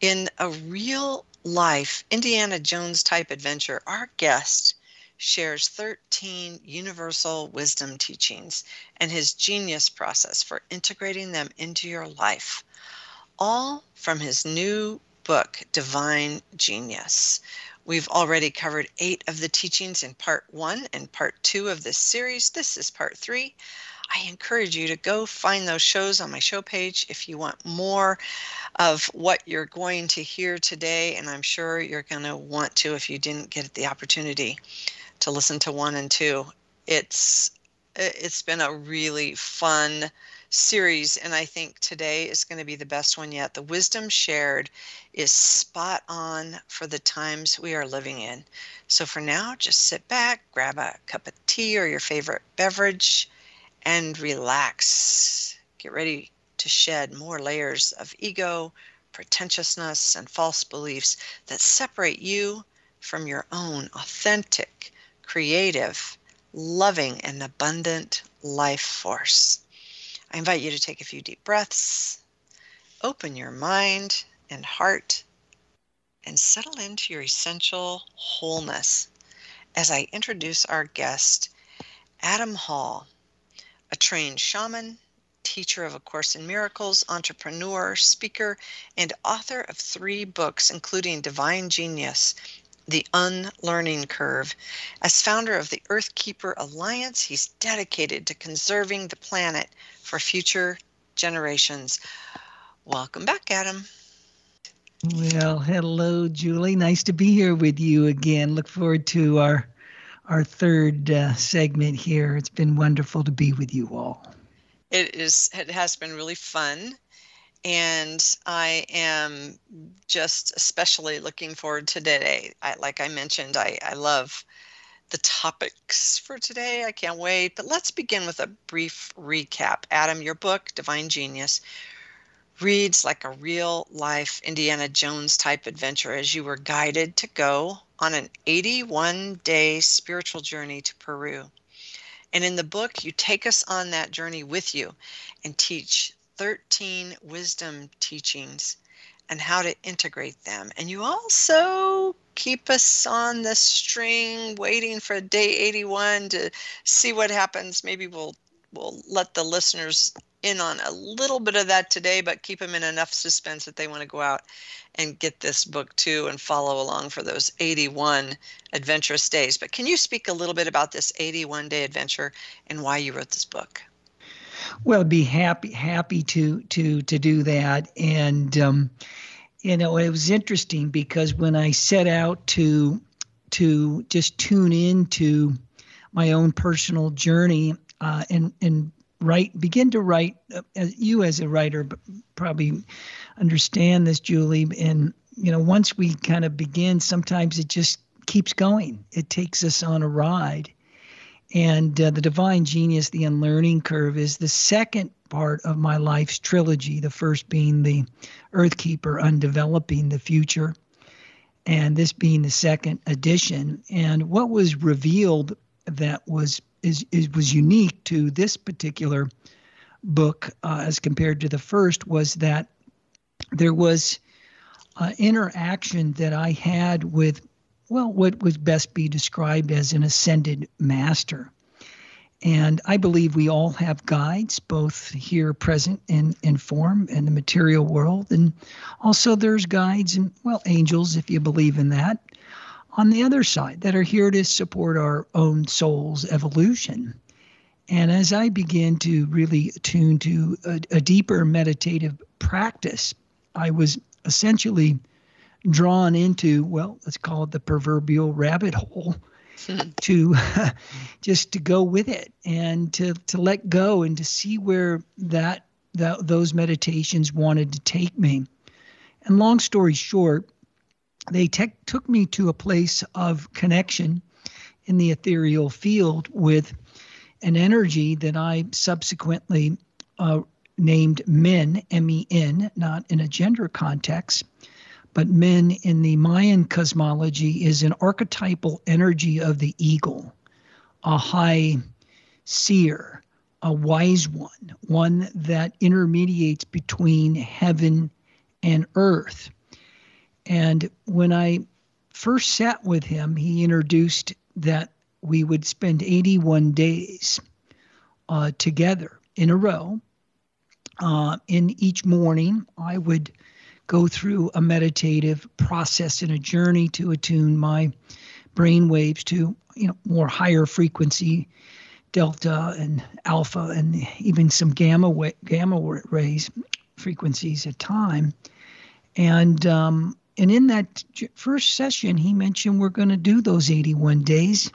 In a real life Indiana Jones type adventure, our guest shares 13 universal wisdom teachings and his genius process for integrating them into your life, all from his new book, Divine Genius. We've already covered eight of the teachings in part one and part two of this series. This is part three. I encourage you to go find those shows on my show page if you want more of what you're going to hear today. And I'm sure you're going to want to if you didn't get the opportunity to listen to one and two. It's it's been a really fun series, and I think today is going to be the best one yet. The wisdom shared is spot on for the times we are living in. So for now, just sit back, grab a cup of tea or your favorite beverage, and relax. Get ready to shed more layers of ego, pretentiousness, and false beliefs that separate you from your own authentic, creative, loving, and abundant life force. I invite you to take a few deep breaths, open your mind and heart, and settle into your essential wholeness as I introduce our guest, Adam Hall a trained shaman, teacher of A Course in Miracles, entrepreneur, speaker, and author of three books, including Divine Genius, The Unlearning Curve. As founder of the Earthkeeper Alliance, he's dedicated to conserving the planet for future generations. Welcome back, Adam. Well, hello, Julie. Nice to be here with you again. Look forward to our our third uh, segment here. It's been wonderful to be with you all. It is. It has been really fun, and I am just especially looking forward to today. I, like I mentioned, I, I love the topics for today. I can't wait. But let's begin with a brief recap. Adam, your book, Divine Genius, reads like a real life Indiana Jones type adventure as you were guided to go on an 81 day spiritual journey to Peru. And in the book, you take us on that journey with you and teach 13 wisdom teachings and how to integrate them. And you also keep us on the string waiting for day 81 to see what happens. Maybe we'll we'll let the listeners in on a little bit of that today, but keep them in enough suspense that they want to go out and get this book too and follow along for those 81 adventurous days. But can you speak a little bit about this 81 day adventure and why you wrote this book? Well, be happy happy to to to do that, and um, you know it was interesting because when I set out to to just tune into my own personal journey uh, and and write begin to write uh, as you as a writer probably understand this julie and you know once we kind of begin sometimes it just keeps going. It takes us on a ride. And uh, the divine genius the unlearning curve is the second part of my life's trilogy the first being the earthkeeper undeveloping the future and this being the second edition. And what was revealed that was is, is was unique to this particular book uh, as compared to the first was that there was uh, interaction that I had with well what would best be described as an ascended master. And I believe we all have guides, both here present in, in form and the material world. And also there's guides and, well, angels, if you believe in that, on the other side that are here to support our own soul's evolution. And as I begin to really attune to a, a deeper meditative practice, I was essentially drawn into, well, let's call it the proverbial rabbit hole. to just to go with it and to to let go and to see where that that those meditations wanted to take me And long story short, they te- took me to a place of connection in the ethereal field with an energy that I subsequently uh, named men, M E N, not in a gender context, but men in the Mayan cosmology is an archetypal energy of the eagle, a high seer, a wise one, one that intermediates between heaven and earth. And when I first sat with him, he introduced that we would spend 81 days uh, together in a row. Uh, in each morning, I would go through a meditative process and a journey to attune my brain waves to you know more higher frequency delta and alpha and even some gamma gamma rays frequencies at time and um, and in that first session he mentioned we're going to do those 81 days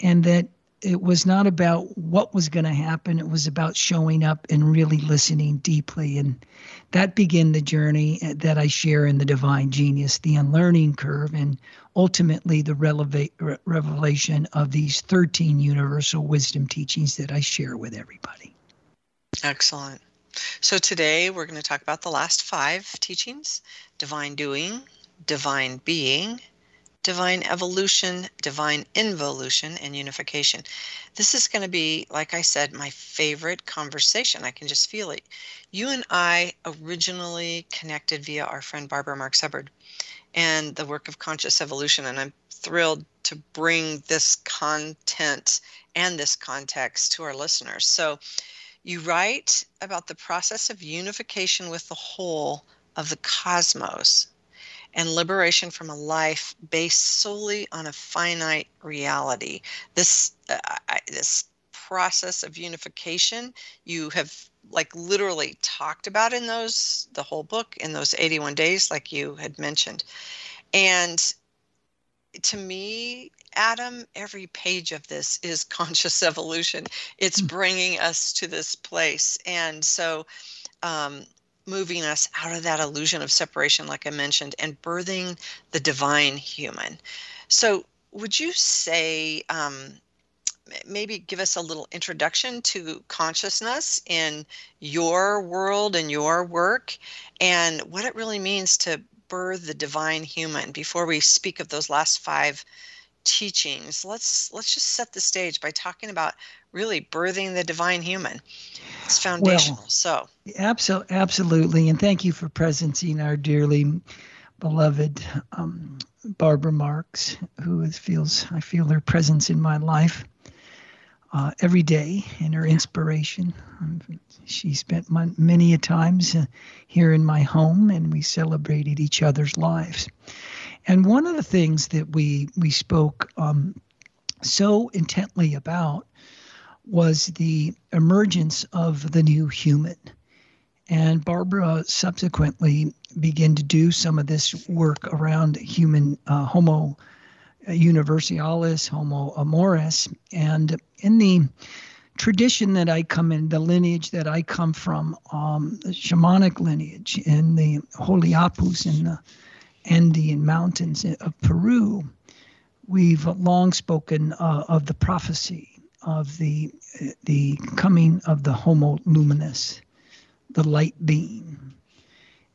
and that it was not about what was going to happen. It was about showing up and really listening deeply. And that began the journey uh, that i share in the divine genius the unlearning curve and ultimately the releva- revelation of these 13 universal wisdom teachings that i share with everybody. Excellent. So today we're going to talk about the last five teachings divine doing divine being divine evolution, divine involution, and unification. This is going to be, like I said, my favorite conversation. I can just feel it. You and I originally connected via our friend Barbara Marx Hubbard and the work of conscious evolution, and I'm thrilled to bring this content and this context to our listeners. So, you write about the process of unification with the whole of the cosmos and liberation from a life based solely on a finite reality. This uh, I, this process of unification you have like literally talked about in those the whole book in those 81 days like you had mentioned and to me adam every page of this is conscious evolution it's hmm. bringing us to this place and so um, moving us out of that illusion of separation, like I mentioned, and birthing the divine human. So, would you say, um, maybe give us a little introduction to consciousness in your world and your work, and what it really means to birth the divine human before we speak of those last five teachings let's let's just set the stage by talking about really birthing the divine human. It's foundational. Well, so absolutely absolutely. And thank you for presencing our dearly beloved um, barbara marx who feels i feel her presence in my life uh, every day and her inspiration. Um, she spent my, many a times uh, here in my home and we celebrated each other's lives. And one of the things that we we spoke um, so intently about was the emergence of the new human. And Barbara subsequently began to do some of this work around human uh, Homo universalis, Homo amoris. And in the tradition that I come in, the lineage that I come from, um, the shamanic lineage in the Holy Apus in the Andean mountains of Peru, we've long spoken uh, of the prophecy of the the coming of the Homo luminous, the light being,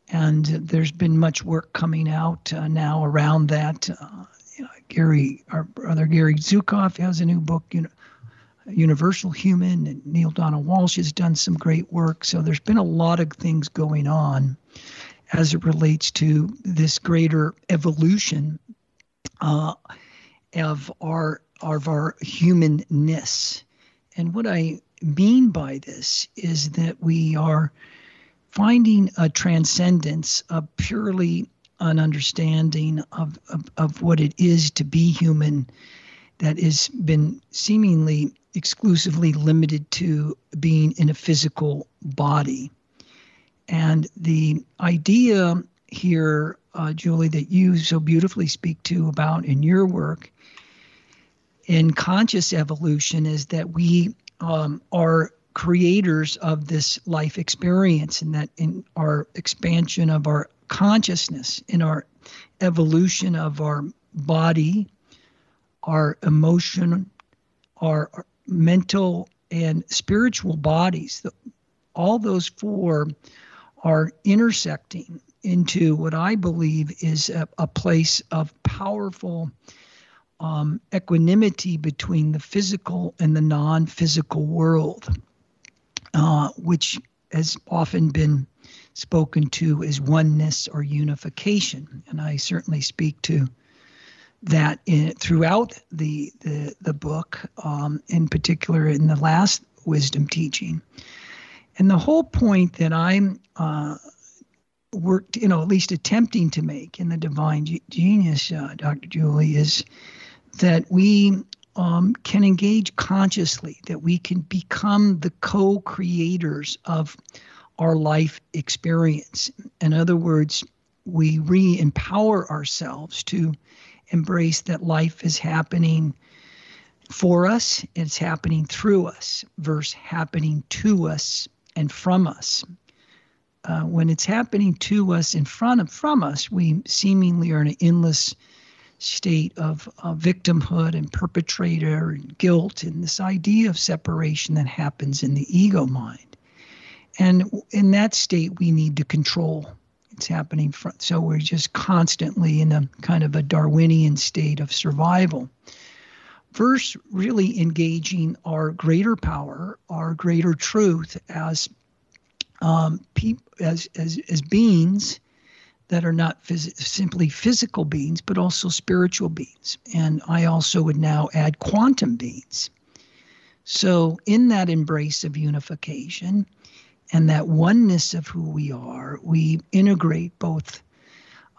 and there's been much work coming out uh, now around that. Uh, Gary, our brother Gary Zukav has a new book, you know, Universal Human, and Neale Donald Walsch has done some great work. So there's been a lot of things going on as it relates to this greater evolution uh, of our of our humanness. And what I mean by this is that we are finding a transcendence, a purely an understanding of, of, of what it is to be human that has been seemingly exclusively limited to being in a physical body. And the idea here, uh, Julie, that you so beautifully speak to about in your work in conscious evolution is that we um, are creators of this life experience and that in our expansion of our consciousness, in our evolution of our body, our emotion, our, mental and spiritual bodies. All those four are intersecting into what I believe is a, a place of powerful um, equanimity between the physical and the non physical world, uh, which has often been spoken to as oneness or unification. And I certainly speak to that in, throughout the, the, the book, um, in particular in the last wisdom teaching. And the whole point that I'm uh, worked, you know, at least attempting to make in the divine genius, uh, Dr. Julie, is that we um, can engage consciously, that we can become the co creators of our life experience. In other words, we re empower ourselves to embrace that life is happening for us, it's happening through us, versus happening to us and from us. Uh, when it's happening to us in front of from us, we seemingly are in an endless state of uh, victimhood and perpetrator and guilt and this idea of separation that happens in the ego mind. And in that state, we need to control. It's happening. So we're just constantly in a kind of a Darwinian state of survival. First, really engaging our greater power, our greater truth as um, pe- as, as as beings that are not phys- simply physical beings, but also spiritual beings. And I also would now add quantum beings. So, in that embrace of unification and that oneness of who we are, we integrate both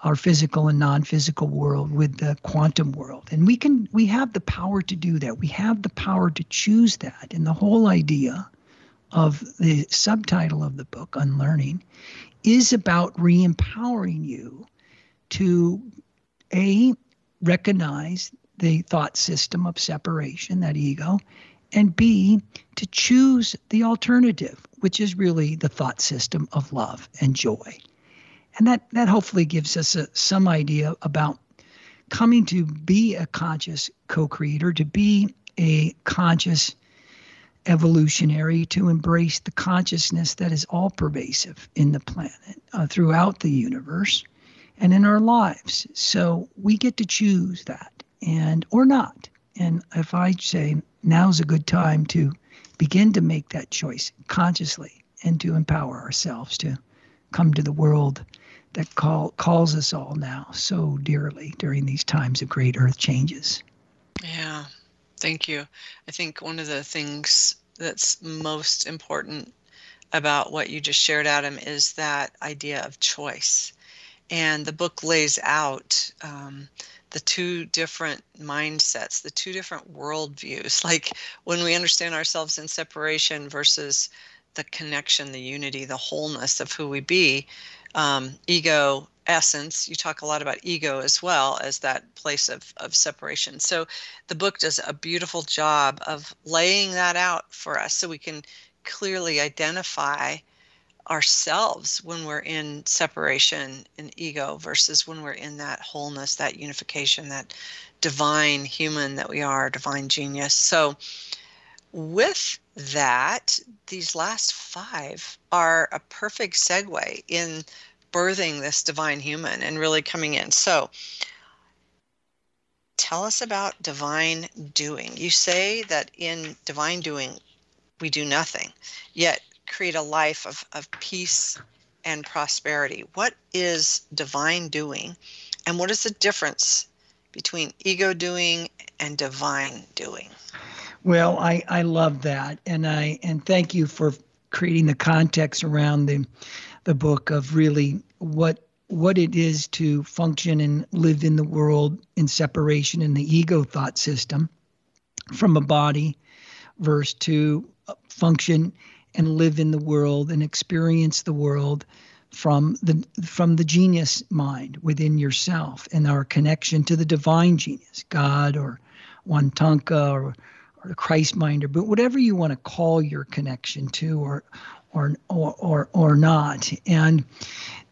our physical and non-physical world with the quantum world and we can we have the power to do that we have the power to choose that and the whole idea of the subtitle of the book unlearning is about re empowering you to A, recognize the thought system of separation, that ego, and B, to choose the alternative, which is really the thought system of love and joy. And that, that hopefully gives us a, some idea about coming to be a conscious co creator, to be a conscious evolutionary to embrace the consciousness that is all pervasive in the planet, uh, throughout the universe, and in our lives. So we get to choose that, and or not. And if I say now's a good time to begin to make that choice consciously and to empower ourselves to come to the world that call, calls us all now so dearly during these times of great earth changes. Yeah, Thank you. I think one of the things that's most important about what you just shared, Adam, is that idea of choice. And the book lays out um, the two different mindsets, the two different worldviews. Like when we understand ourselves in separation versus the connection, the unity, the wholeness of who we be, um, ego essence. You talk a lot about ego as well as that place of, of separation. So the book does a beautiful job of laying that out for us so we can clearly identify ourselves when we're in separation and ego versus when we're in that wholeness, that unification, that divine human that we are, divine genius. So with that, these last five are a perfect segue in birthing this divine human and really coming in. So, tell us about divine doing. You say that in divine doing, we do nothing, yet create a life of, of peace and prosperity. What is divine doing? And what is the difference between ego doing and divine doing? Well, I, I love that. And I and thank you for creating the context around the the book of really what what it is to function and live in the world in separation in the ego thought system from a body versus to function and live in the world and experience the world from the from the genius mind within yourself and our connection to the divine genius god or Watanka or or the Christ minder, but whatever you want to call your connection to or or or or, or not. And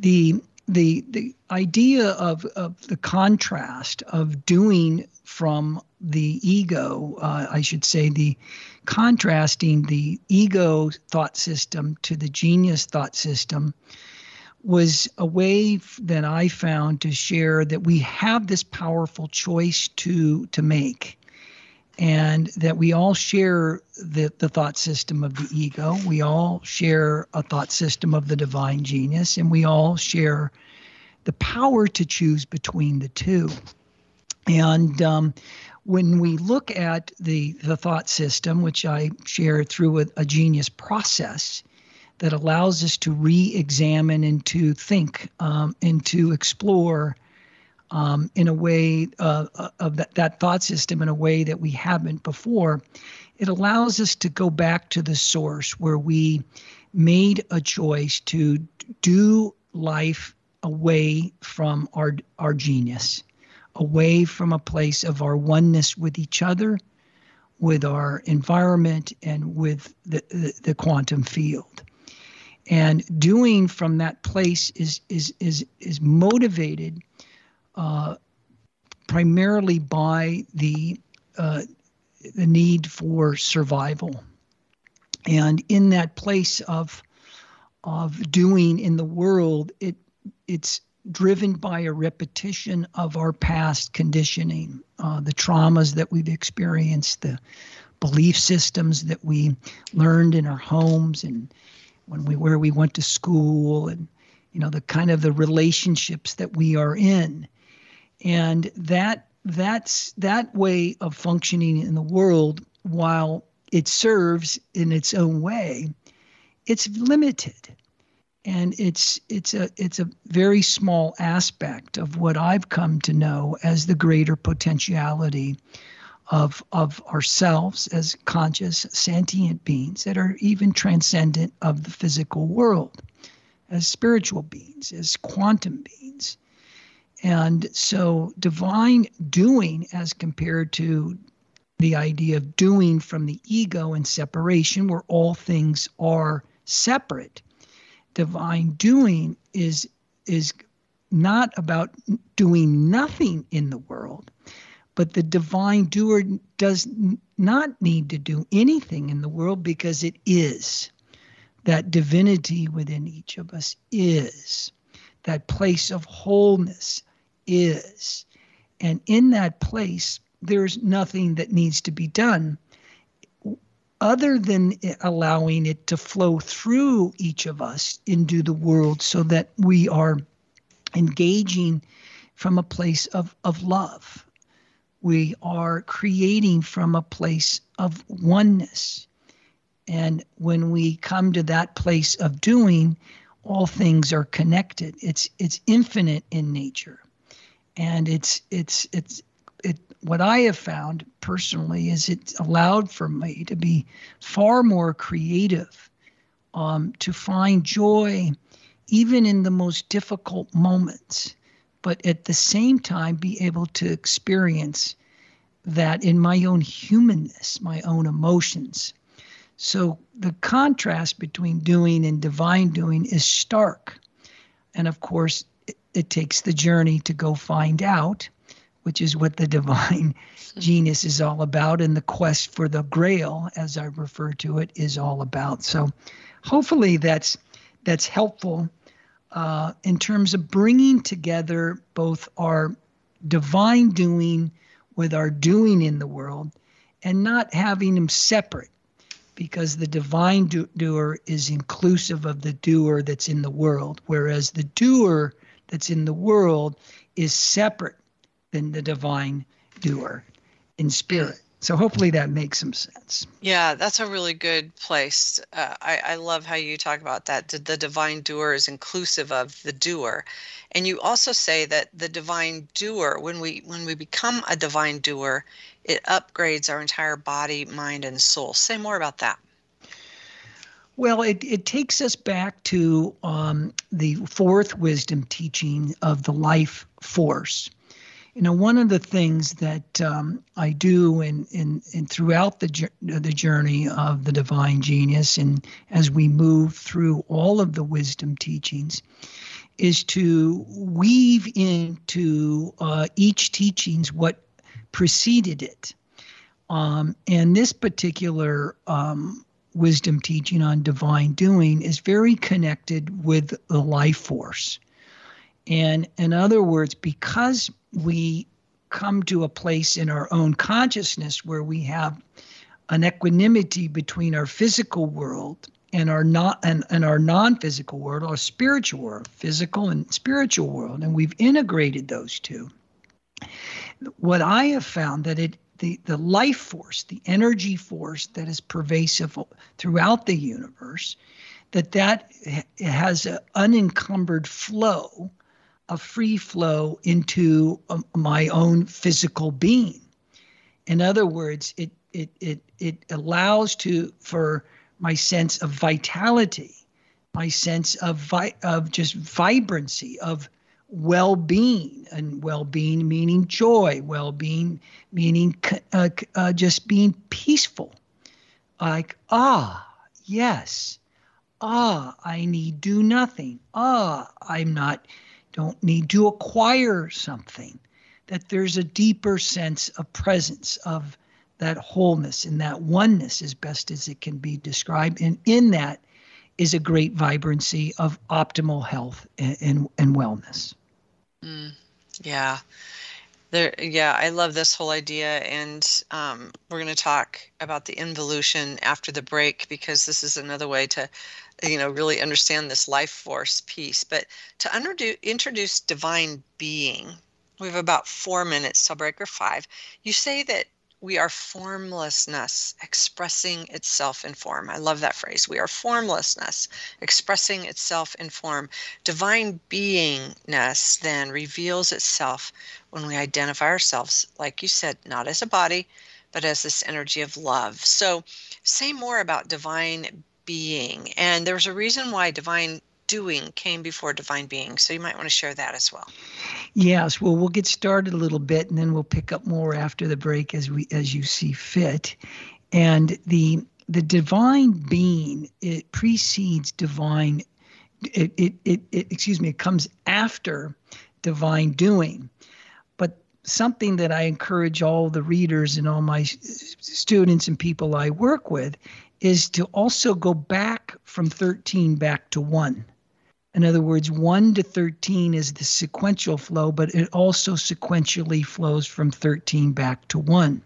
the the the idea of, of the contrast of doing from the ego, uh, I should say, the contrasting the ego thought system to the genius thought system was a way that I found to share that we have this powerful choice to to make and that we all share the, the thought system of the ego. We all share a thought system of the divine genius, and we all share the power to choose between the two. And um, when we look at the, the thought system, which I share through a, a genius process, that allows us to re-examine and to think um, and to explore um, in a way uh, uh, of that, that thought system in a way that we haven't before, it allows us to go back to the source where we made a choice to do life away from our our genius, away from a place of our oneness with each other, with our environment, and with the, the, the quantum field. And doing from that place is is is is motivated uh, primarily by the uh, the need for survival, and in that place of of doing in the world, it it's driven by a repetition of our past conditioning, uh, the traumas that we've experienced, the belief systems that we learned in our homes and when we where we went to school and you know the kind of the relationships that we are in and that that's that way of functioning in the world while it serves in its own way it's limited. And it's it's a it's a very small aspect of what I've come to know as the greater potentiality of of ourselves as conscious sentient beings that are even transcendent of the physical world as spiritual beings as quantum beings and so, divine doing, as compared to the idea of doing from the ego and separation, where all things are separate, divine doing is is not about doing nothing in the world, but the divine doer does not need to do anything in the world because it is. That divinity within each of us is that place of wholeness is. And in that place, there's nothing that needs to be done other than allowing it to flow through each of us into the world so that we are engaging from a place of, of love. We are creating from a place of oneness. And when we come to that place of doing, all things are connected. It's it's infinite in nature and it's it's it's it what I have found personally is it allowed for me to be far more creative, um, to find joy even in the most difficult moments, but at the same time be able to experience that in my own humanness, my own emotions. So the contrast between doing and divine doing is stark. And of course, it takes the journey to go find out, which is what the divine genius is all about, and the quest for the grail, as I refer to it, is all about. So, hopefully, that's that's helpful uh, in terms of bringing together both our divine doing with our doing in the world, and not having them separate, because the divine do- doer is inclusive of the doer that's in the world, whereas the doer that's in the world is separate than the divine doer in spirit. So hopefully that makes some sense. Yeah, that's a really good place. Uh, I, I love how you talk about that. The, the divine doer is inclusive of the doer, and you also say that the divine doer, when we when we become a divine doer, it upgrades our entire body, mind, and soul. Say more about that. Well, it, it takes us back to um, the fourth wisdom teaching of the life force. You know, one of the things that um, I do in, in, in throughout the, the journey of the divine genius, and as we move through all of the wisdom teachings, is to weave into uh, each teachings what preceded it. Um, and this particular um, wisdom teaching on divine doing is very connected with the life force. And in other words, because we come to a place in our own consciousness where we have an equanimity between our physical world and our not and, and our non-physical world, our spiritual world, physical and spiritual world, and we've integrated those two. What I have found that it the, the life force, the energy force that is pervasive throughout the universe, that that has an unencumbered flow, a free flow into um, my own physical being. In other words, it it it it allows to for my sense of vitality, my sense of vi- of just vibrancy, of well-being and well-being meaning joy well-being meaning uh, uh, just being peaceful. Like ah yes. Ah i need do nothing. Ah i'm not don't need to acquire something. That there's a deeper sense of presence of that wholeness and that oneness as best as it can be described. And in that is a great vibrancy of optimal health and, and, and wellness Mm, yeah. There, yeah, I love this whole idea, and um, we're going to talk about the involution after the break because this is another way to, you know, really understand this life force piece. But to unintroduce, introduce divine being, we have about four minutes till break or five. You say that we are formlessness expressing itself in form. I love that phrase. We are formlessness expressing itself in form. Divine beingness then reveals itself when we identify ourselves, like you said, not as a body, but as this energy of love. So, say more about divine being. And there's a reason why divine doing came before divine being. So you might want to share that as well. Yes, well, we'll get started a little bit, and then we'll pick up more after the break as we as you see fit. And the the divine being it precedes divine. It it, it, it excuse me. It comes after divine doing. But something that I encourage all the readers and all my students and people I work with is to also go back from 13 back to 1 in other words, 1 to 13 is the sequential flow, but it also sequentially flows from 13 back to 1.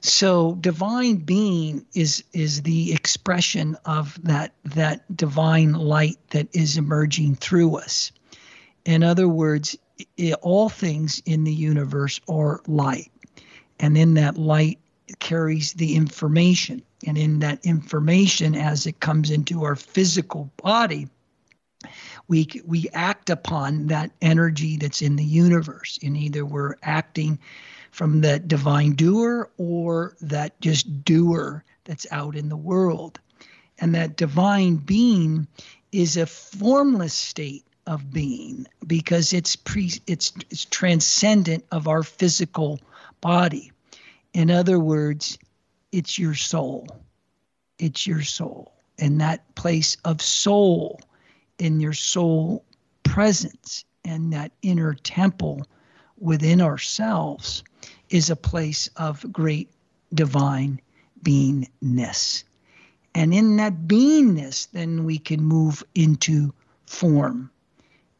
So divine being is is the expression of that that divine light that is emerging through us. In other words, it, all things in the universe are light. And in that light carries the information. And in that information, as it comes into our physical body, we we act upon that energy that's in the universe and either we're acting from the divine doer or that just doer that's out in the world. And that divine being is a formless state of being because it's pre it's, it's transcendent of our physical body. In other words it's your soul. It's your soul. And that place of soul in your soul presence and that inner temple within ourselves is a place of great divine beingness. And in that beingness, then we can move into form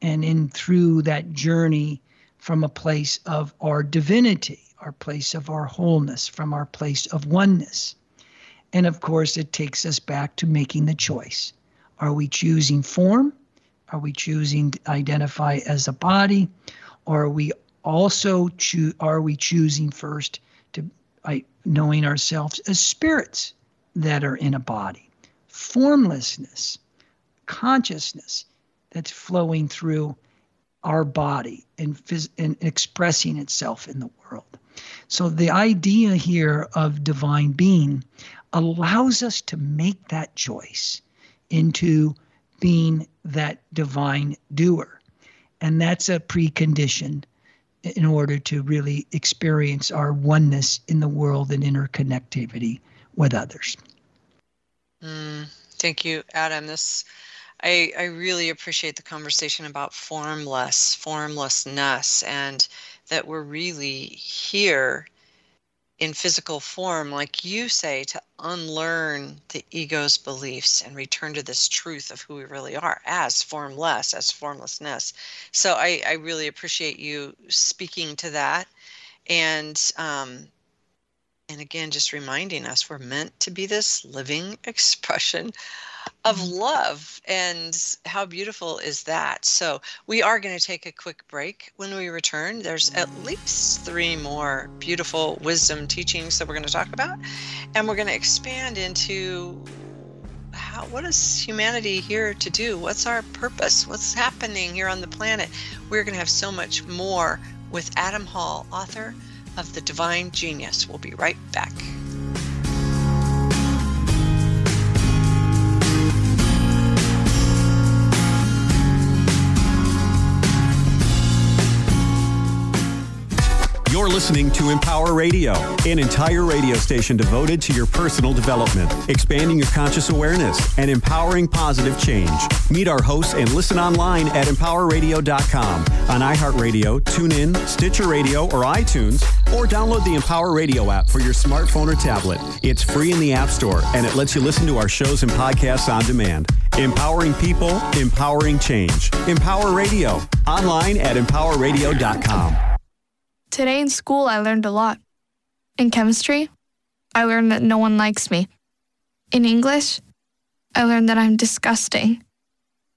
and in through that journey from a place of our divinity, our place of our wholeness, from our place of oneness. And of course, it takes us back to making the choice are we choosing form? Are we choosing to identify as a body? Or are we also choose are we choosing first to I, knowing ourselves as spirits that are in a body? Formlessness, consciousness that's flowing through our body and, phys- and expressing itself in the world. So the idea here of divine being allows us to make that choice into being that divine doer. And that's a precondition in order to really experience our oneness in the world and interconnectivity with others. Mm, thank you, Adam. This I, I really appreciate the conversation about formless, formlessness, and that we're really here in physical form, like you say, to unlearn the ego's beliefs and return to this truth of who we really are as formless, as formlessness. So I, I really appreciate you speaking to that. And um, and again, just reminding us we're meant to be this living expression of love. And how beautiful is that? So, we are going to take a quick break. When we return, there's at least three more beautiful wisdom teachings that we're going to talk about. And we're going to expand into how, what is humanity here to do? What's our purpose? What's happening here on the planet? We're going to have so much more with Adam Hall, author of The Divine Genius. We'll be right back. You're listening to Empower Radio, an entire radio station devoted to your personal development, expanding your conscious awareness, and empowering positive change. Meet our hosts and listen online at empowerradio.com, on iHeartRadio, TuneIn, Stitcher Radio, or iTunes, or download the Empower Radio app for your smartphone or tablet. It's free in the App Store, and it lets you listen to our shows and podcasts on demand. Empowering people, empowering change. Empower Radio, online at empowerradio.com. Today in school, I learned a lot. In chemistry, I learned that no one likes me. In English, I learned that I'm disgusting.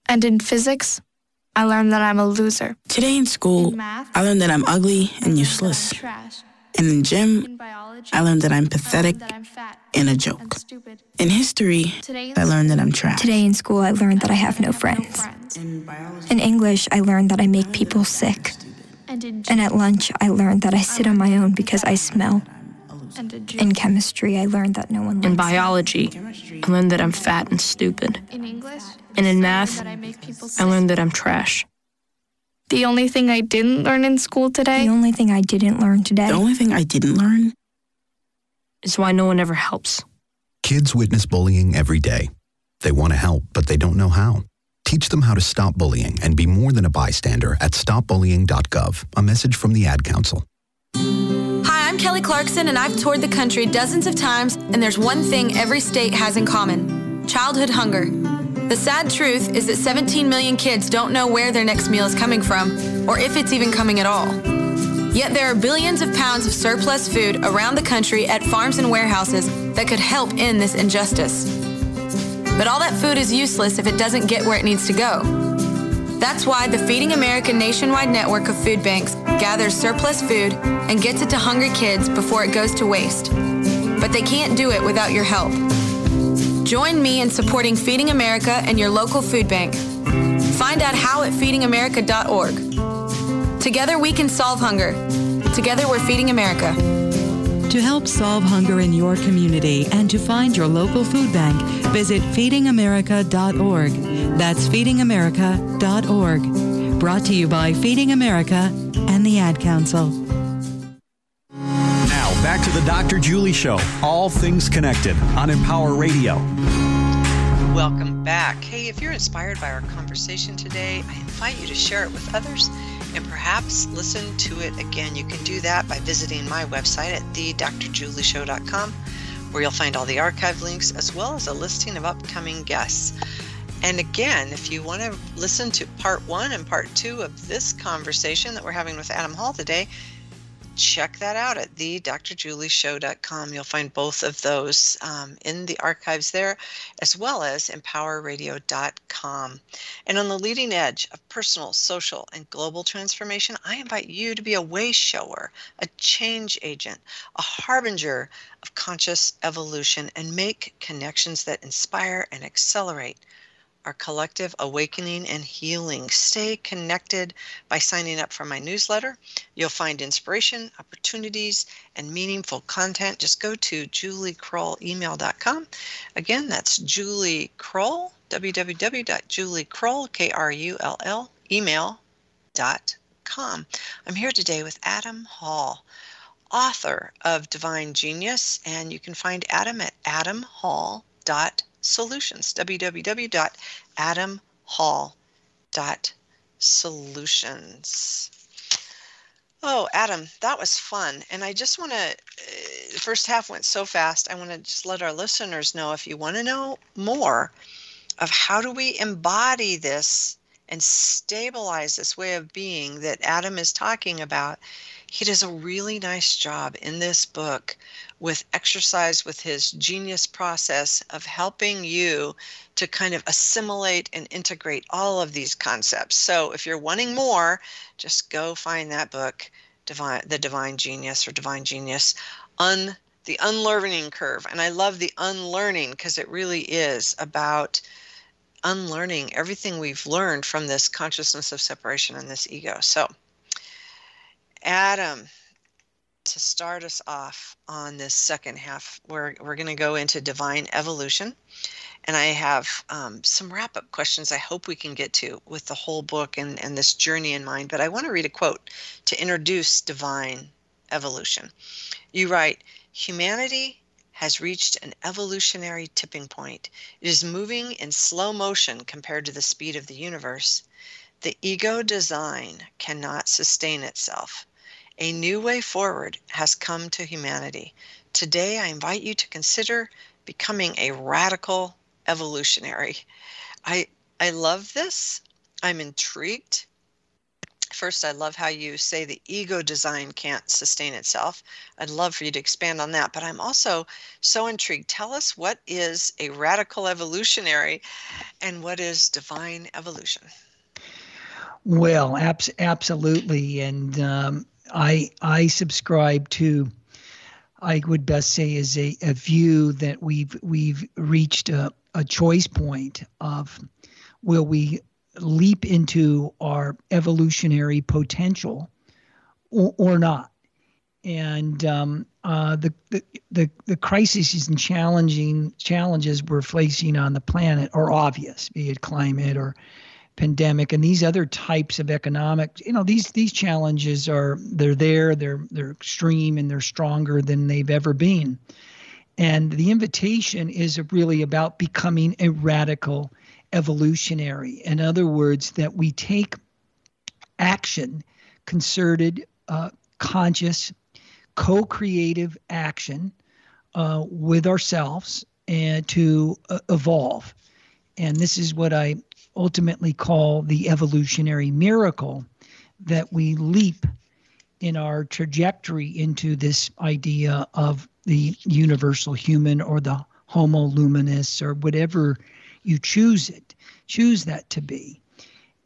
And in physics, I learned that I'm a loser. Today in school, in math, I learned that I'm ugly and useless. And in gym, in biology, I learned that I'm pathetic that I'm and a joke. And in history, in I learned that I'm trash. Today in school, I learned that I have no friends. In, in English, I learned that I make people sick. And at lunch, I learned that I sit on my own because I smell. In chemistry, I learned that no one In biology, I learned that I'm fat and stupid. In English, and in math, I learned that I'm trash. The only thing I didn't learn in school today? The only thing I didn't learn today. The only thing I didn't learn is why no one ever helps. Kids witness bullying every day. They want to help, but they don't know how. Teach them how to stop bullying and be more than a bystander at stopbullying.gov. A message from the Ad Council. Hi, I'm Kelly Clarkson, and I've toured the country dozens of times, and there's one thing every state has in common childhood hunger. The sad truth is that 17 million kids don't know where their next meal is coming from, or if it's even coming at all. Yet there are billions of pounds of surplus food around the country at farms and warehouses that could help end this injustice. But all that food is useless if it doesn't get where it needs to go. That's why the Feeding America nationwide network of food banks gathers surplus food and gets it to hungry kids before it goes to waste. But they can't do it without your help. Join me in supporting Feeding America and your local food bank. Find out how at feedingamerica.org. Together we can solve hunger. Together we're Feeding America. To help solve hunger in your community and to find your local food bank, visit feedingamerica.org. That's feedingamerica.org. Brought to you by Feeding America and the Ad Council. Now, back to the Dr. Julie Show. All things connected on Empower Radio. Welcome back. Hey, if you're inspired by our conversation today, I invite you to share it with others and perhaps listen to it again. You can do that by visiting my website at thedrjulieshow.com, where you'll find all the archive links as well as a listing of upcoming guests. And again, if you want to listen to part one and part two of this conversation that we're having with Adam Hall today, check that out at thedrjulieshow.com. You'll find both of those um, in the archives there, as well as empowerradio.com. And on the leading edge of personal, social, and global transformation, I invite you to be a way shower, a change agent, a harbinger of conscious evolution, and make connections that inspire and accelerate our collective awakening and healing. Stay connected by signing up for my newsletter. You'll find inspiration, opportunities, and meaningful content. Just go to juliekrullemail.com. Again, that's Julie Krull, www.juliekrull, K-R-U-L-L, email.com. I'm here today with Adam Hall author of Divine Genius, and you can find Adam at adamhall.com solutions www.adamhall.solutions Oh, Adam, that was fun. And I just want to, uh, the first half went so fast. I want to just let our listeners know if you want to know more of how do we embody this and stabilize this way of being that Adam is talking about, he does a really nice job in this book with exercise with his genius process of helping you to kind of assimilate and integrate all of these concepts. So if you're wanting more, just go find that book, Divine The Divine Genius or Divine Genius, un the unlearning curve. And I love the unlearning because it really is about unlearning everything we've learned from this consciousness of separation and this ego. So, Adam, to start us off on this second half, we're, we're going to go into divine evolution. And I have um, some wrap up questions I hope we can get to with the whole book and, and this journey in mind. But I want to read a quote to introduce divine evolution. You write, Humanity has reached an evolutionary tipping point. It is moving in slow motion compared to the speed of the universe. The ego design cannot sustain itself. A new way forward has come to humanity. Today, I invite you to consider becoming a radical evolutionary. I, I love this. I'm intrigued First, I love how you say the ego design can't sustain itself. I'd love for you to expand on that. But I'm also so intrigued. Tell us what is a radical evolutionary and what is divine evolution? Well, abs- absolutely. And um, I, I subscribe to. I would best say is a, a view that we've we've reached a, a choice point of will we leap into our evolutionary potential or, or not. And um, uh, the, the, the the crises and challenging challenges we're facing on the planet are obvious, be it climate or pandemic and these other types of economic. You know, these these challenges are they're there, they're they're extreme, and they're stronger than they've ever been. And the invitation is really about becoming a radical evolutionary. In other words, that we take action, concerted, uh, conscious, co creative action uh, with ourselves and to uh, evolve. And this is what I ultimately call the evolutionary miracle that we leap in our trajectory into this idea of the universal human or the homo luminous or whatever you choose it, choose that to be.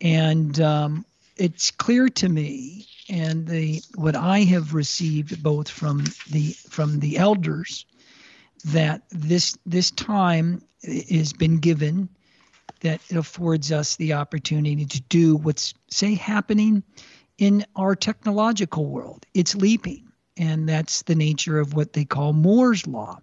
And um, it's clear to me, and the what I have received both from the from the elders, that this this time has been given that it affords us the opportunity to do what's say happening in our technological world. It's leaping, and that's the nature of what they call Moore's law,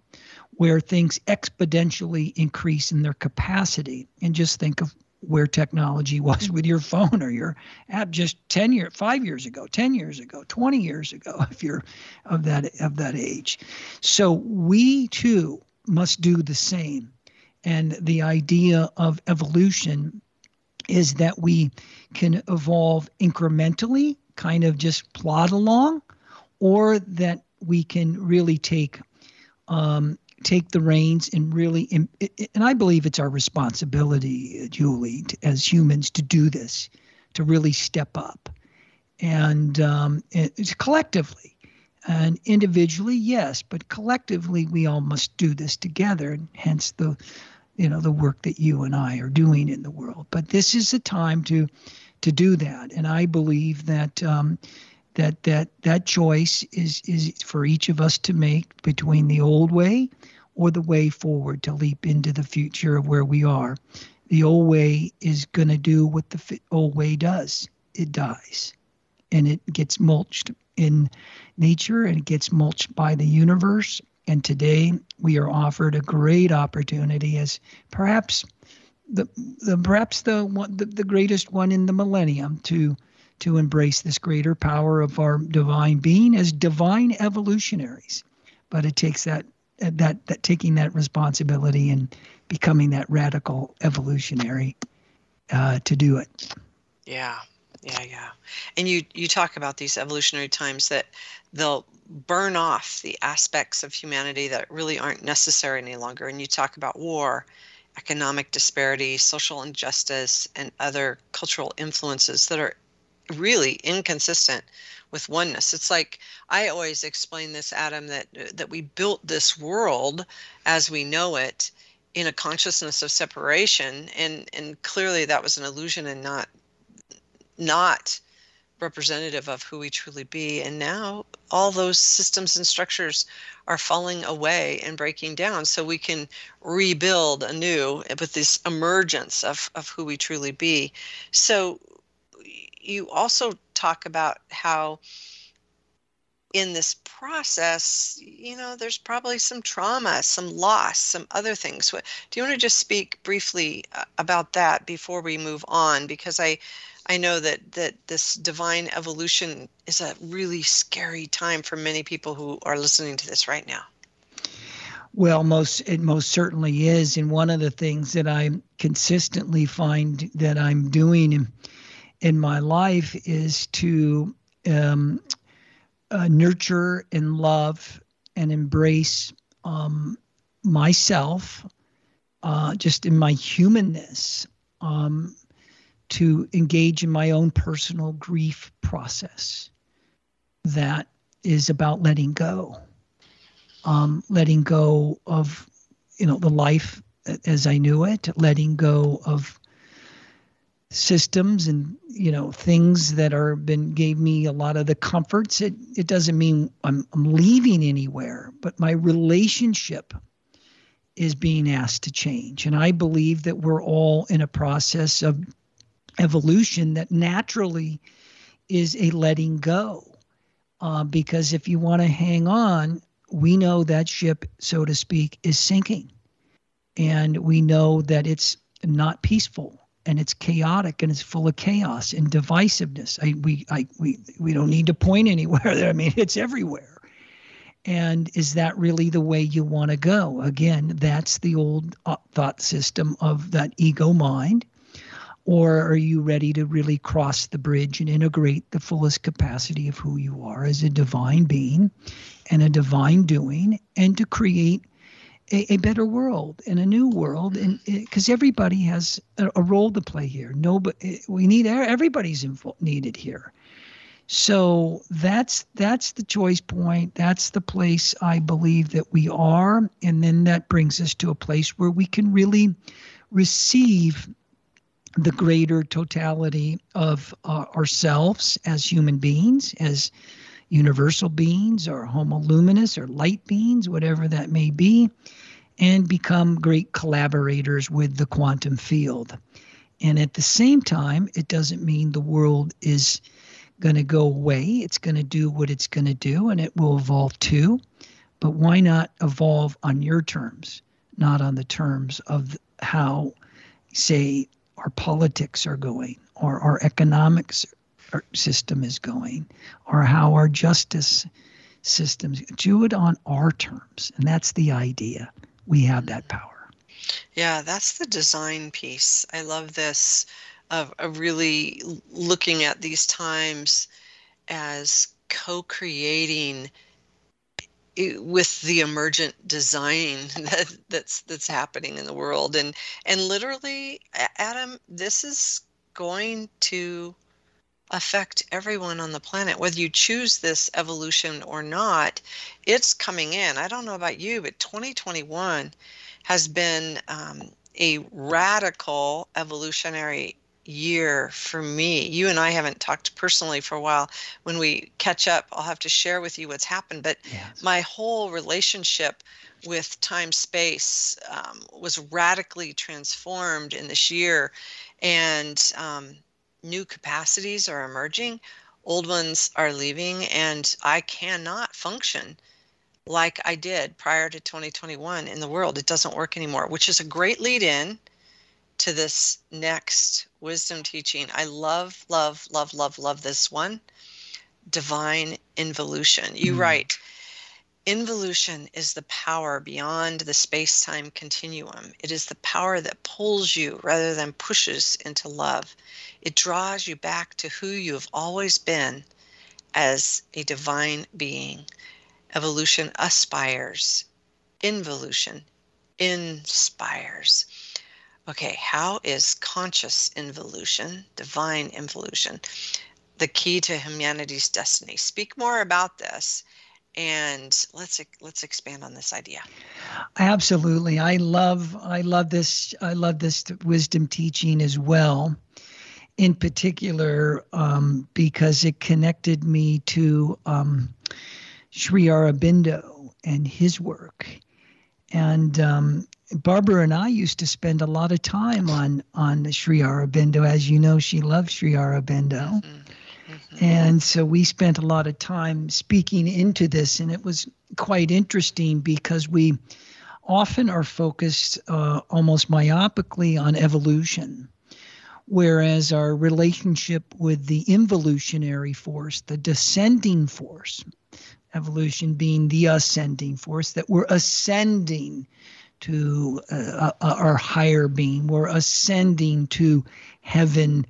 where things exponentially increase in their capacity. And just think of where technology was mm-hmm. with your phone or your app just 10 years 5 years ago 10 years ago 20 years ago if you're of that of that age so we too must do the same and the idea of evolution is that we can evolve incrementally kind of just plod along or that we can really take um, take the reins and really and i believe it's our responsibility julie as humans to do this to really step up. And um, it's collectively. And individually yes but collectively we all must do this together. And hence the you know the work that you and i are doing in the world but this is a time to to do that and i believe that um, that that that choice is is for each of us to make between the old way or the way forward to leap into the future of where we are. The old way is going to do what the old way does. It dies, and it gets mulched in nature, and it gets mulched by the universe. And today we are offered a great opportunity as perhaps the, the perhaps the one the, the greatest one in the millennium to to embrace this greater power of our divine being as divine evolutionaries. But it takes that that that taking that responsibility and becoming that radical evolutionary uh, to do it. Yeah, yeah, yeah. And you you talk about these evolutionary times that they'll burn off the aspects of humanity that really aren't necessary any longer. And you talk about war, economic disparity, social injustice, and other cultural influences that are really inconsistent with oneness. It's like I always explain this, Adam, that that we built this world as we know it in a consciousness of separation, and and clearly that was an illusion and not not representative of who we truly be. And now all those systems and structures are falling away and breaking down so we can rebuild anew with this emergence of, of who we truly be. So you also talk about how in this process, you know, there's probably some trauma, some loss, some other things. Do you want to just speak briefly uh, about that before we move on? Because I, I know that that this divine evolution is a really scary time for many people who are listening to this right now. Well, most it most certainly is, and one of the things that I consistently find that I'm doing in, in my life is to um, uh, nurture and love and embrace um, myself, uh, just in my humanness, um, to engage in my own personal grief process. That is about letting go, um, letting go of, you know, the life as I knew it, letting go of systems and you know things that are been gave me a lot of the comforts. It it doesn't mean I'm I'm leaving anywhere but my relationship is being asked to change. And I believe that we're all in a process of evolution that naturally is a letting go uh, because if you want to hang on we know that ship so to speak is sinking and we know that it's not peaceful and it's chaotic and it's full of chaos and divisiveness. I, we, I, we, we don't need to point anywhere there. I mean, it's everywhere. And is that really the way you want to go? Again, that's the old uh, thought system of that ego mind. Or are you ready to really cross the bridge and integrate the fullest capacity of who you are as a divine being and a divine doing and to create a, a better world and a new world? And mm-hmm. because everybody has a, a, role to play here. Nobody we need everybody's involved, needed here. So that's that's the choice point. That's the place i believe that we are. And then that brings us to a place where we can really receive the greater totality of uh, ourselves as human beings as universal beings or homo luminous or light beings, whatever that may be, and become great collaborators with the quantum field. And at the same time, it doesn't mean the world is going to go away. It's going to do what it's going to do and it will evolve too. But why not evolve on your terms, not on the terms of how, say, our politics are going or our economics er, system is going or how our justice systems do it on our terms. And that's the idea. We have that mm-hmm. power. Yeah that's the design piece. I love this of, of really looking at these times as with the emergent design that, that's that's happening in the world. And and literally adam this is going to affect everyone on the planet whether you choose this evolution or not it's coming in. I don't know about you but 2021 has been um, a radical evolutionary year for me you and i haven't talked personally for a while when we catch up i'll have to share with you what's happened but yes. my whole relationship with time space um, was radically transformed in this year and um, new capacities are emerging, old ones are leaving, and I cannot function like I did prior to 2021 in the world. It doesn't work anymore, which is a great lead in to this next wisdom teaching. I love, love, love, love, love this one divine involution. You mm. write, Involution is the power beyond the space time continuum. It is the power that pulls you rather than pushes into love. It draws you back to who you have always been as a divine being. Evolution aspires, involution inspires. Okay, how is conscious involution, divine involution, the key to humanity's destiny? Speak more about this and let's let's expand on this idea absolutely i love i love this i love this wisdom teaching as well in particular um, because it connected me to um, Sri Aurobindo and his work. And um, Barbara and I used to spend a lot of time on on Sri Aurobindo. As you know, she loves Sri Aurobindo. Mm-hmm. Mm-hmm. And so we spent a lot of time speaking into this, and it was quite interesting because we often are focused uh, almost myopically on evolution whereas our relationship with the involutionary force, the descending force, evolution being the ascending force, that we're ascending to uh, our higher being, we're ascending to heaven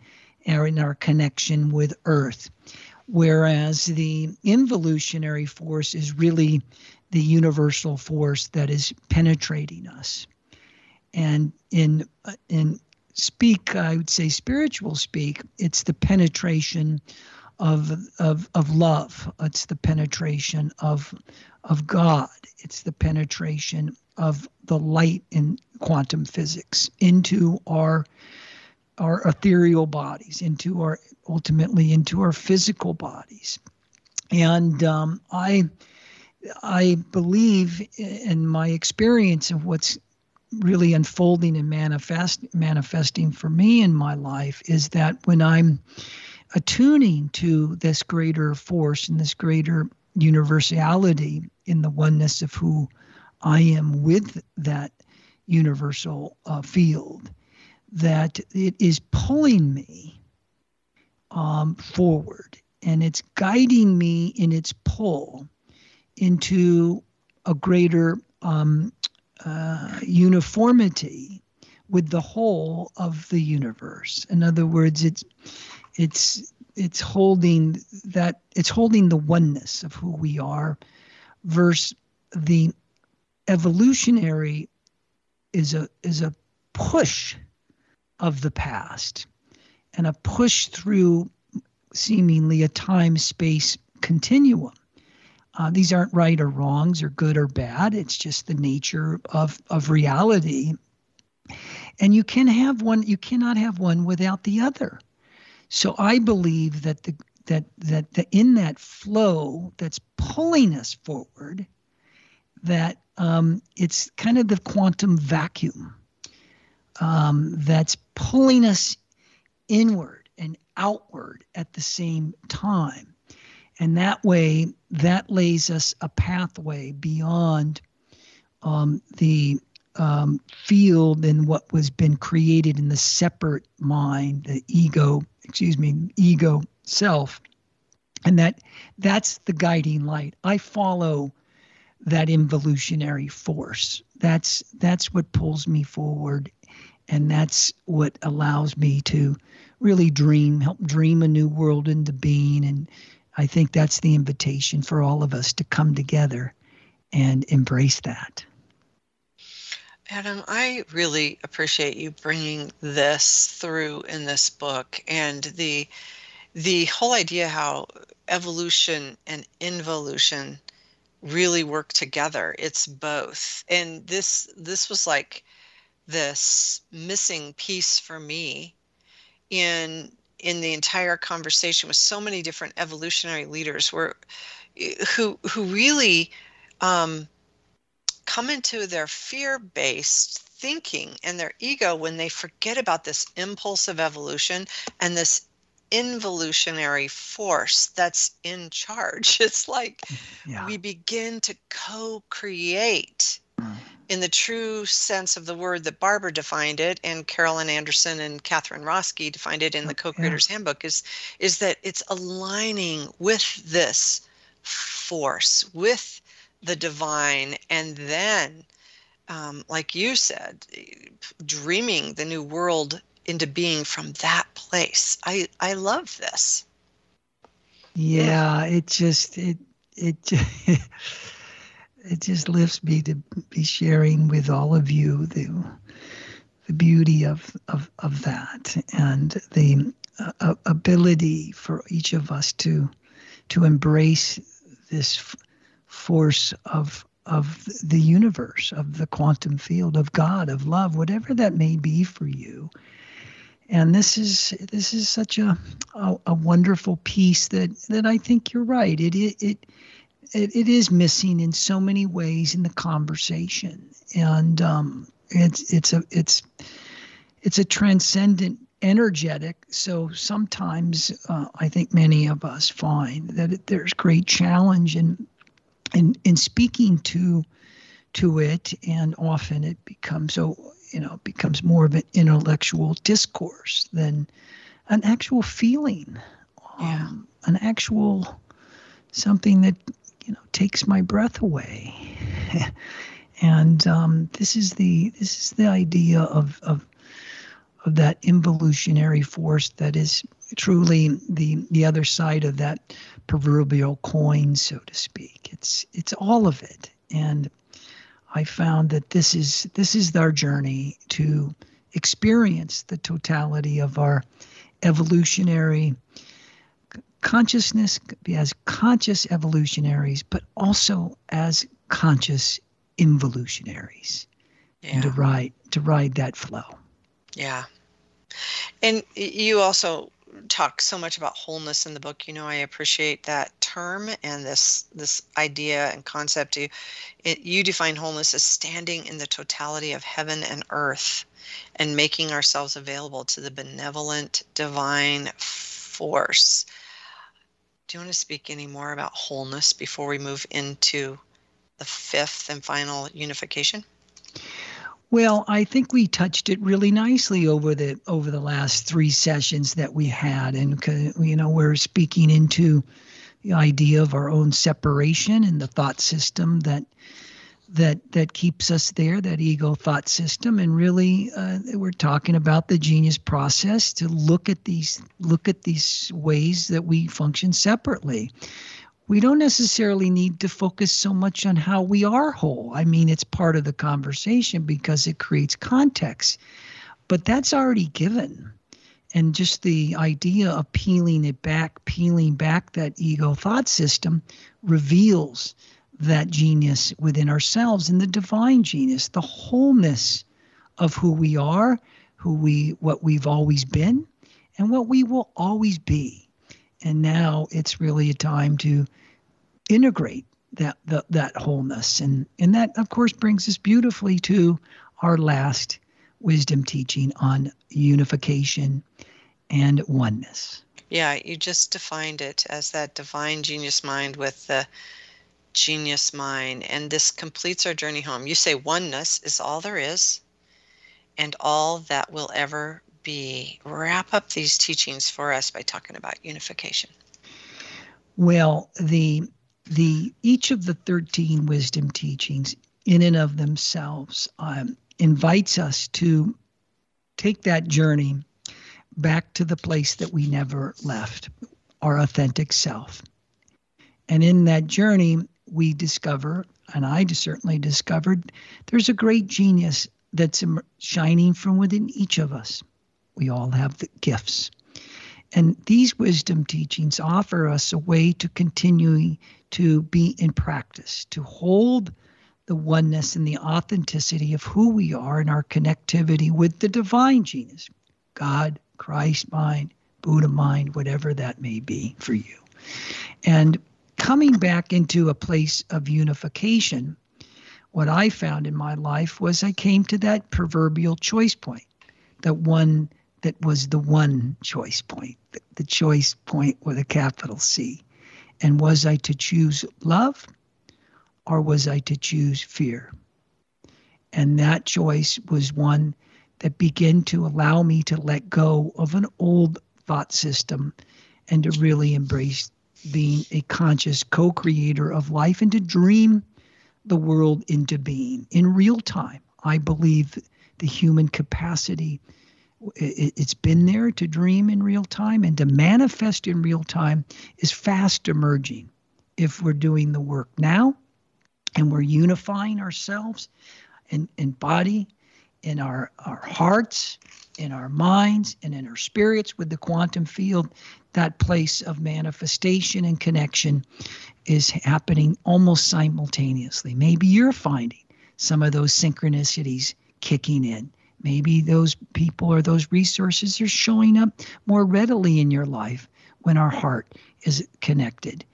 in our connection with earth. Whereas the involutionary force is really the universal force that is penetrating us. And in uh, in speak, I would say spiritual speak, it's the penetration of of of love. It's the penetration of of God. It's the penetration of the light in quantum physics into our our ethereal bodies, into our ultimately into our physical bodies. And um, I I believe in my experience of what's really unfolding and manifest manifesting for me in my life is that when I'm attuning to this greater force and this greater universality in the oneness of who I am with that universal uh, field, that it is pulling me um, forward and it's guiding me in its pull into a greater um, uh, uniformity with the whole of the universe. In other words, it's it's it's holding that it's holding the oneness of who we are versus the evolutionary is a is a push of the past and a push through seemingly a time space continuum uh, these aren't right or wrongs or good or bad. It's just the nature of, of reality. And you can have one, you cannot have one without the other. So I believe that the that that in that flow that's pulling us forward, that um, it's kind of the quantum vacuum um, that's pulling us inward and outward at the same time. And that way, that lays us a pathway beyond um, the um, field and what was been created in the separate mind, the ego, excuse me, ego self. And that that's the guiding light. I follow that involutionary force. That's that's what pulls me forward and that's what allows me to really dream, help dream a new world into being and I think that's the invitation for all of us to come together and embrace that. Adam, I really appreciate you bringing this through in this book and the the whole idea how evolution and involution really work together. It's both. And this this was like this missing piece for me in in the entire conversation with so many different evolutionary leaders were who who really um, come into their fear-based thinking and their ego when they forget about this impulse of evolution and this involutionary force that's in charge. It's like yeah. we begin to co-create mm in the true sense of the word that Barbara defined it, and Carolyn Anderson and Katharine Roske defined it in the Co-Creators yeah. Handbook, is is that it's aligning with this force, with the divine and then um, like you said dreaming the new world into being from that place i i love this yeah it just it it it just lifts me to be sharing with all of you the the beauty of of, of that and the uh, ability for each of us to to embrace this f- force of of the universe, of the quantum field, of God, of love, whatever that may be for you. And this is this is such a a, a wonderful piece that that I think you're right. It it it it is missing in so many ways in the conversation, and um, it's it's a it's it's a transcendent energetic. So sometimes uh, I think many of us find that it, there's great challenge in in in speaking to to it, and often it becomes so you know becomes more of an intellectual discourse than an actual feeling, yeah. um, an actual something that you know takes my breath away. and um, this is the this is the idea of of of that involutionary force that is truly the the other side of that proverbial coin, so to speak. It's it's all of it, and I found that this is this is our journey to experience the totality of our evolutionary consciousness as conscious evolutionaries, but also as conscious involutionaries, yeah. and to ride to ride that flow. Yeah. And you also talk so much about wholeness in the book. You know, I appreciate that term and this this idea and concept. You, it, you define wholeness as standing in the totality of heaven and earth, and making ourselves available to the benevolent divine force. Do you want to speak any more about wholeness before we move into the fifth and final unification? Well, I think we touched it really nicely over the over the last three sessions that we had, and you know we're speaking into idea of our own separation and the thought system that that that keeps us there, that ego thought system, and really uh, we're talking about the genius process to look at these look at these ways that we function separately we don't necessarily need to focus so much on how we are whole. I mean, it's part of the conversation because it creates context, but that's already given. And just the idea of peeling it back, peeling back that ego thought system reveals that genius within ourselves and the divine genius, the wholeness of who we are, who we what we've always been, and what we will always be. And now it's really a time to integrate that the, that wholeness. And, and that, of course, brings us beautifully to our last wisdom teaching on unification and oneness. Yeah, you just defined it as that divine genius mind with the genius mind. And this completes our journey home. You say oneness is all there is and all that will ever be. Wrap up these teachings for us by talking about unification. Well, the the each of the 13 wisdom teachings in and of themselves um, invites us to take that journey back to the place that we never left our authentic self and in that journey we discover and i certainly discovered there's a great genius that's shining from within each of us we all have the gifts. And these wisdom teachings offer us a way to continue to be in practice, to hold the oneness and the authenticity of who we are and our connectivity with the divine genius God, Christ mind, Buddha mind, whatever that may be for you. And coming back into a place of unification, what I found in my life was I came to that proverbial choice point, that one that was the one choice point, the, the choice point with a capital C. And was I to choose love or was I to choose fear? And that choice was one that began to allow me to let go of an old thought system and to really embrace being a conscious co creator of life and to dream the world into being in real time. I believe the human capacity it's been there to dream in real time and to manifest in real time is fast emerging if we're doing the work now and we're unifying ourselves in, in body in our, our hearts in our minds and in our spirits with the quantum field. That place of manifestation and connection is happening almost simultaneously. Maybe you're finding some of those synchronicities kicking in. Maybe those people or those resources are showing up more readily in your life when our heart is connected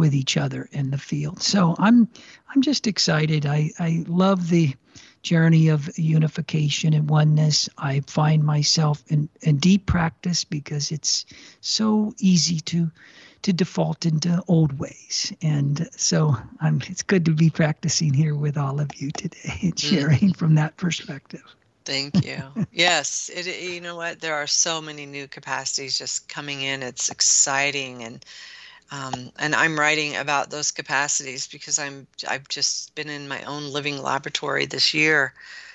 with each other in the field. So I'm I'm just excited. I, I love the journey of unification and oneness. I find myself in, in deep practice because it's so easy to to default into old ways. And so I'm it's good to be practicing here with all of you today and mm. sharing from that perspective. Thank you. yes, it, you know what? There are so many new capacities just coming in. It's exciting, and um, and I'm writing about those capacities because I'm I've just been in my own living laboratory this year.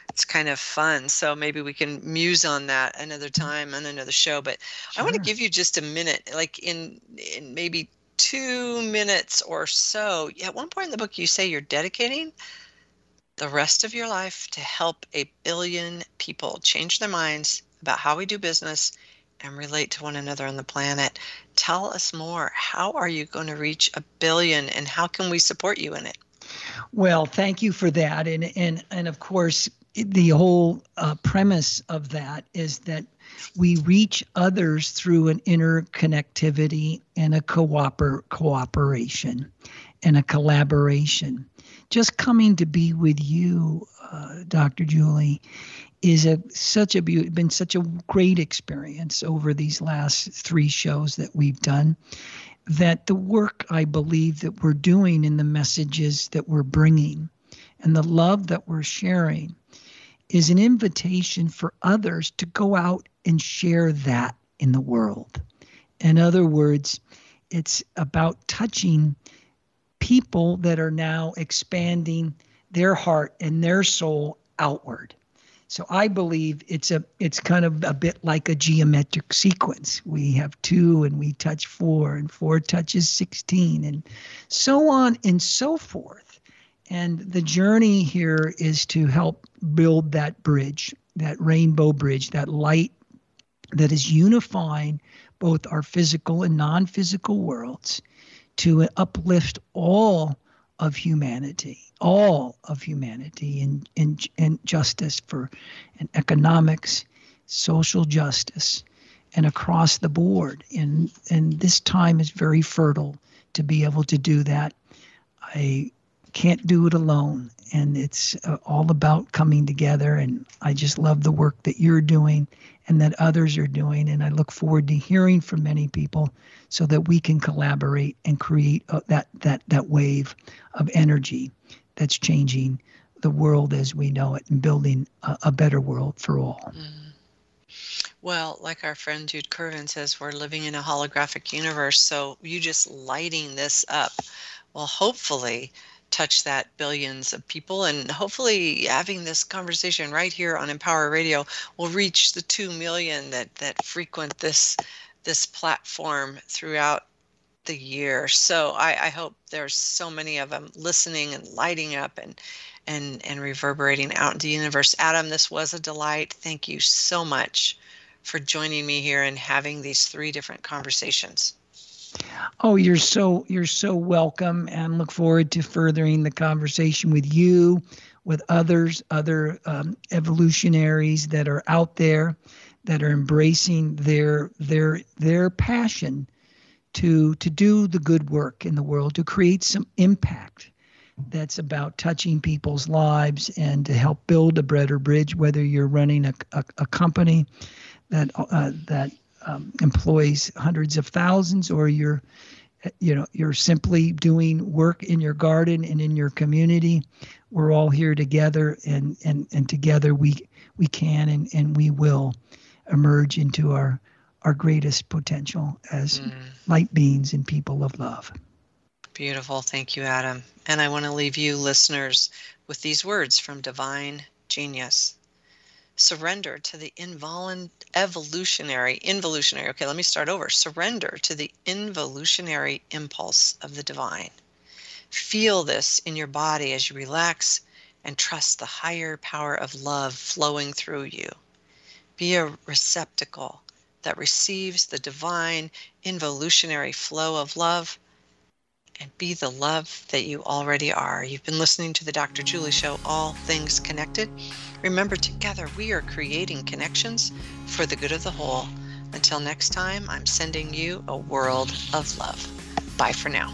It's kind of fun. So maybe we can muse on that another time on another show. But sure. I want to give you just a minute, like in in maybe two minutes or so. At one point in the book, you say you're dedicating the rest of your life to help a billion people change their minds about how we do business and relate to one another on the planet. Tell us more. How are you going to reach a billion and how can we support you in it? Well, thank you for that. And and and of course, the whole uh, premise of that is that we reach others through an interconnectivity and a cooper- cooperation and a collaboration just coming to be with you, uh, Dr. Julie, is a such a been such a great experience over these last three shows that we've done. That the work I believe that we're doing in the messages that we're bringing, and the love that we're sharing, is an invitation for others to go out and share that in the world. In other words, it's about touching people that are now expanding their heart and their soul outward. So I believe it's a it's kind of a bit like a geometric sequence. We have two and we touch four and four touches 16 and so on and so forth. And the journey here is to help build that bridge, that rainbow bridge, that light that is unifying both our physical and non-physical worlds to uplift all of humanity, all of humanity in, in, in justice for in economics, social justice, and across the board. And, and this time is very fertile to be able to do that. I can't do it alone. And it's uh, all about coming together. And I just love the work that you're doing and that others are doing. And I look forward to hearing from many people so that we can collaborate and create uh, that, that, that wave of energy that's changing the world as we know it and building a, a better world for all. Mm. Well, like our friend Jude Currivan says, we're living in a holographic universe. So you just lighting this up will hopefully touch that billions of people and hopefully having this conversation right here on empower radio will reach the 2 million that that frequent this this platform throughout the year. So i, I hope there's so many of them listening and lighting up and and and reverberating out into the universe. Adam this was a delight. Thank you so much for joining me here and having these three different conversations Oh, you're so you're so welcome, and look forward to furthering the conversation with you, with others, other um, evolutionaries that are out there, that are embracing their their their passion to to do the good work in the world, to create some impact. That's about touching people's lives and to help build a better bridge. Whether you're running a, a, a company that uh, that um, employs hundreds of thousands or you're you know you're simply doing work in your garden and in your community we're all here together and and and together we we can and and we will emerge into our our greatest potential as mm. light beings and people of love Beautiful. Thank you, Adam. And I want to leave you listeners with these words from Divine Genius. Surrender to the involunt evolutionary involutionary. Okay, let me start over. Surrender to the involutionary impulse of the divine. Feel this in your body as you relax and trust the higher power of love flowing through you. Be a receptacle that receives the divine involutionary flow of love and be the love that you already are. You've been listening to the Dr. Julie Show, All Things Connected. Remember, together we are creating connections for the good of the whole. Until next time, I'm sending you a world of love. Bye for now.